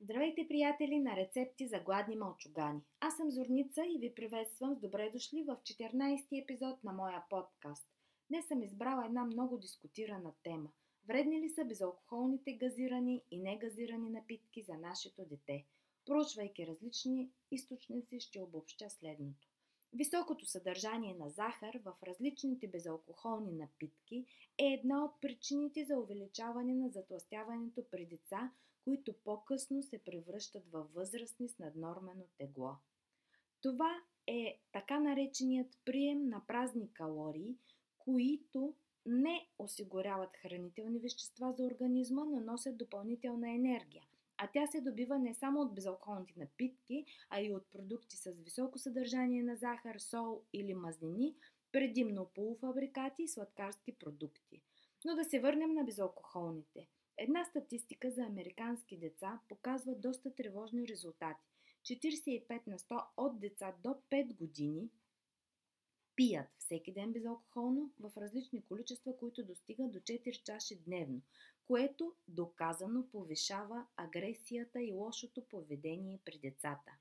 Здравейте, приятели на рецепти за гладни мълчугани. Аз съм Зорница и ви приветствам с добре дошли в 14-ти епизод на моя подкаст. Днес съм избрала една много дискутирана тема. Вредни ли са безалкохолните газирани и негазирани напитки за нашето дете? Проучвайки различни източници, ще обобщя следното. Високото съдържание на захар в различните безалкохолни напитки е една от причините за увеличаване на затластяването при деца, които по-късно се превръщат във възрастни с наднормено тегло. Това е така нареченият прием на празни калории, които не осигуряват хранителни вещества за организма, но носят допълнителна енергия. А тя се добива не само от безалкохолните напитки, а и от продукти с високо съдържание на захар, сол или мазнини, предимно полуфабрикати и сладкарски продукти. Но да се върнем на безалкохолните – Една статистика за американски деца показва доста тревожни резултати. 45 на 100 от деца до 5 години пият всеки ден безалкохолно в различни количества, които достигат до 4 чаши дневно, което доказано повишава агресията и лошото поведение при децата.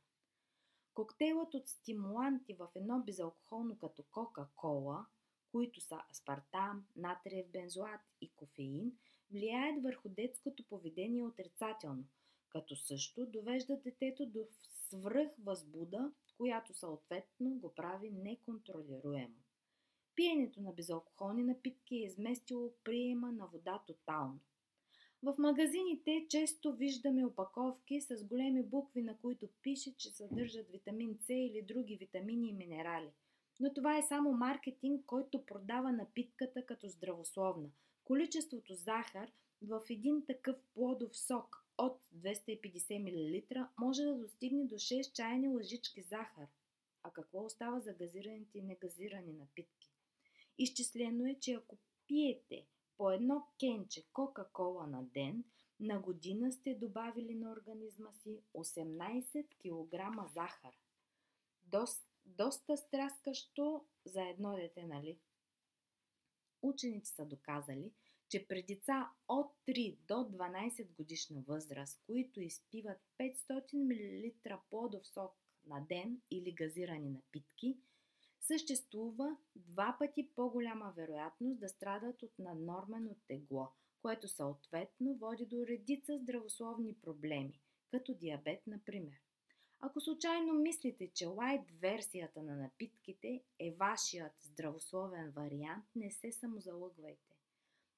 Коктейлът от стимуланти в едно безалкохолно като Кока-Кола, които са аспартам, натриев бензоат и кофеин – влияят върху детското поведение отрицателно, като също довежда детето до свръхвъзбуда, която съответно го прави неконтролируемо. Пиенето на безалкохолни напитки е изместило приема на вода тотално. В магазините често виждаме опаковки с големи букви, на които пише, че съдържат витамин С или други витамини и минерали. Но това е само маркетинг, който продава напитката като здравословна – Количеството захар в един такъв плодов сок от 250 мл може да достигне до 6 чайни лъжички захар. А какво остава за газираните и негазирани напитки? Изчислено е, че ако пиете по едно кенче Кока-Кола на ден, на година сте добавили на организма си 18 кг захар. Доста, доста стряскащо за едно дете, нали? Учените са доказали, че при деца от 3 до 12 годишна възраст, които изпиват 500 мл плодов сок на ден или газирани напитки, съществува два пъти по-голяма вероятност да страдат от наднормено тегло, което съответно води до редица здравословни проблеми, като диабет, например. Ако случайно мислите, че лайт версията на напитките е вашият здравословен вариант, не се самозалъгвайте.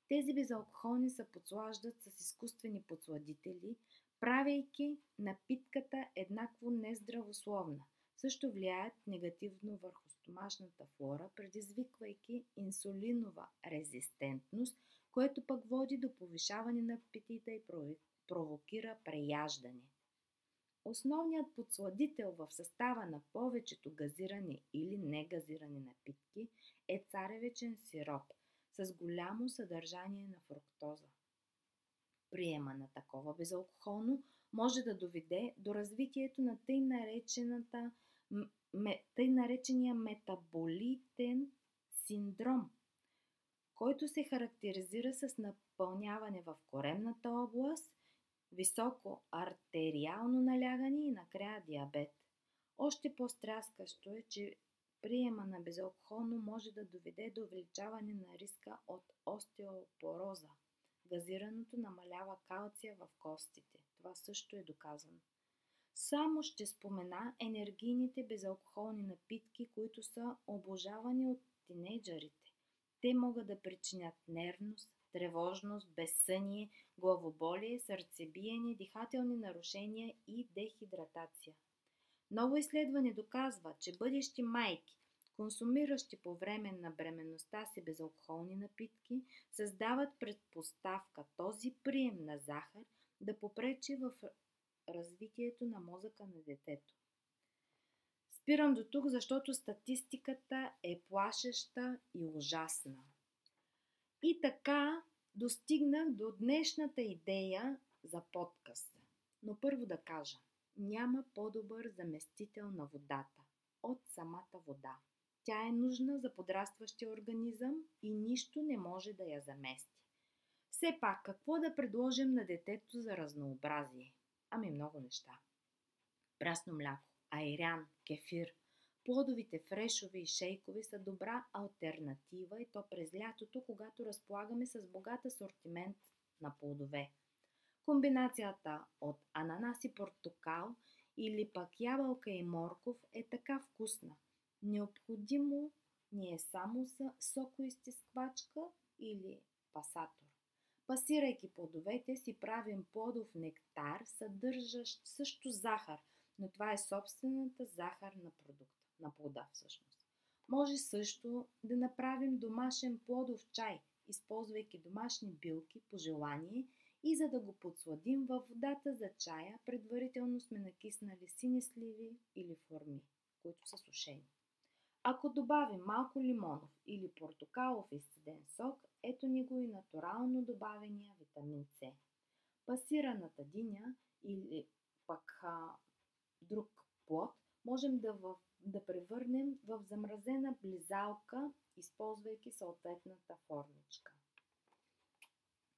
Тези безалкохолни се подслаждат с изкуствени подсладители, правейки напитката еднакво нездравословна. Също влияят негативно върху стомашната флора, предизвиквайки инсулинова резистентност, което пък води до повишаване на апетита и провокира преяждане. Основният подсладител в състава на повечето газирани или негазирани напитки е царевичен сироп с голямо съдържание на фруктоза. Приема на такова безалкохолно може да доведе до развитието на тъй, наречената, тъй наречения метаболитен синдром, който се характеризира с напълняване в коремната област високо артериално налягане и накрая диабет. Още по-стряскащо е, че приема на безалкохолно може да доведе до увеличаване на риска от остеопороза. Газираното намалява калция в костите. Това също е доказано. Само ще спомена енергийните безалкохолни напитки, които са обожавани от тинейджърите. Те могат да причинят нервност, тревожност, безсъние, главоболие, сърцебиене, дихателни нарушения и дехидратация. Ново изследване доказва, че бъдещи майки, консумиращи по време на бременността си безалкохолни напитки, създават предпоставка този прием на захар да попречи в развитието на мозъка на детето. Спирам до тук, защото статистиката е плашеща и ужасна. И така достигнах до днешната идея за подкаст. Но първо да кажа, няма по-добър заместител на водата от самата вода. Тя е нужна за подрастващия организъм и нищо не може да я замести. Все пак, какво да предложим на детето за разнообразие? Ами много неща. Прясно мляко, айрян, кефир. Плодовите фрешове и шейкове са добра альтернатива и то през лятото, когато разполагаме с богат асортимент на плодове. Комбинацията от ананас и портокал или пък ябълка и морков е така вкусна. Необходимо ни е само сокоизтисквачка или пасатор. Пасирайки плодовете си правим плодов нектар, съдържащ също захар, но това е собствената захар на продукта, на плода всъщност. Може също да направим домашен плодов чай, използвайки домашни билки по желание и за да го подсладим във водата за чая, предварително сме накиснали сини сливи или форми, които са сушени. Ако добавим малко лимонов или портокалов изцеден сок, ето ни го и натурално добавения витамин С. Пасираната диня или пък а, друг плод можем да, в, да превърнем в замразена близалка, използвайки съответната формичка.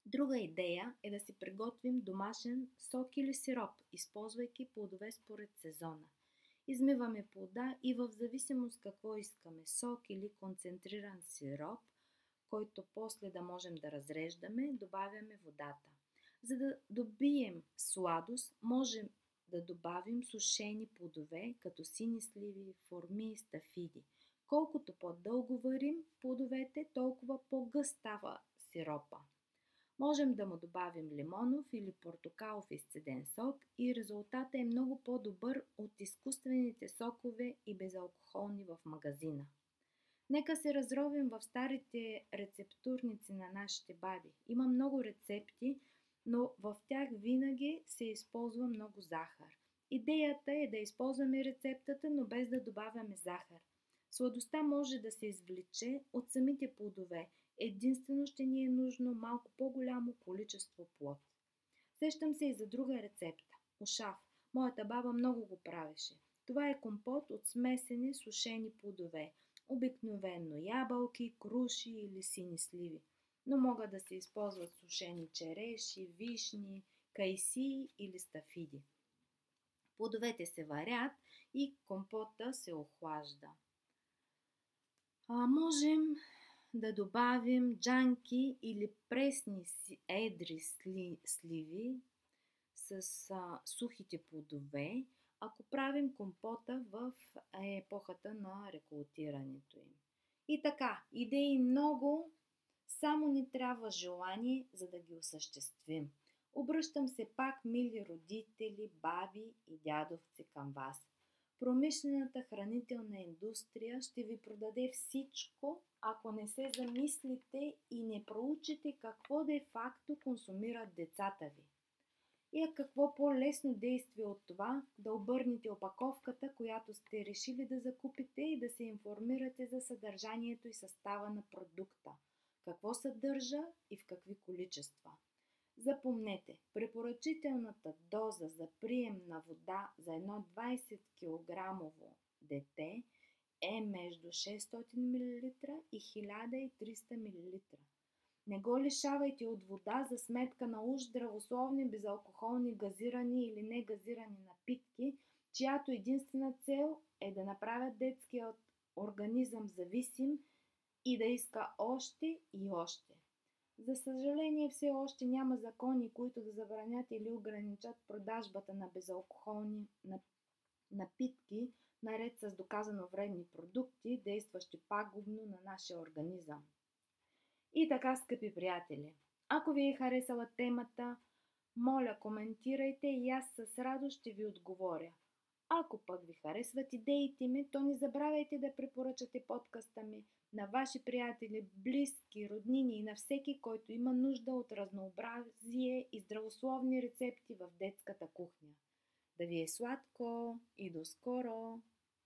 Друга идея е да си приготвим домашен сок или сироп, използвайки плодове според сезона – Измиваме плода и в зависимост какво искаме сок или концентриран сироп, който после да можем да разреждаме, добавяме водата. За да добием сладост, можем да добавим сушени плодове, като сини сливи, форми и стафиди. Колкото по-дълго варим плодовете, толкова по-гъст става сиропа. Можем да му добавим лимонов или портокалов изцеден сок и резултатът е много по-добър от изкуствените сокове и безалкохолни в магазина. Нека се разровим в старите рецептурници на нашите баби. Има много рецепти, но в тях винаги се използва много захар. Идеята е да използваме рецептата, но без да добавяме захар. Сладостта може да се извлече от самите плодове – Единствено ще ни е нужно малко по-голямо количество плод. Сещам се и за друга рецепта. Ушав. Моята баба много го правеше. Това е компот от смесени сушени плодове. Обикновенно ябълки, круши или сини сливи. Но могат да се използват сушени череши, вишни, кайси или стафиди. Плодовете се варят и компота се охлажда. А, можем да добавим джанки или пресни едри сли, сливи с а, сухите плодове, ако правим компота в епохата на реколтирането им. И така, идеи много, само ни трябва желание, за да ги осъществим. Обръщам се пак, мили родители, баби и дядовци към вас. Промишлената хранителна индустрия ще ви продаде всичко, ако не се замислите и не проучите какво де факто консумират децата ви. И е какво по-лесно действие от това да обърнете опаковката, която сте решили да закупите и да се информирате за съдържанието и състава на продукта, какво съдържа и в какви количества. Запомнете, препоръчителната доза за прием на вода за едно 20 кг дете е между 600 мл и 1300 мл. Не го лишавайте от вода за сметка на уж здравословни безалкохолни газирани или негазирани напитки, чиято единствена цел е да направят детският организъм зависим и да иска още и още. За съжаление, все още няма закони, които да забранят или ограничат продажбата на безалкохолни напитки, наред с доказано вредни продукти, действащи пагубно на нашия организъм. И така, скъпи приятели, ако ви е харесала темата, моля, коментирайте и аз с радост ще ви отговоря. Ако пък ви харесват идеите ми, то не забравяйте да препоръчате подкаста ми на ваши приятели, близки, роднини и на всеки, който има нужда от разнообразие и здравословни рецепти в детската кухня. Да ви е сладко и до скоро!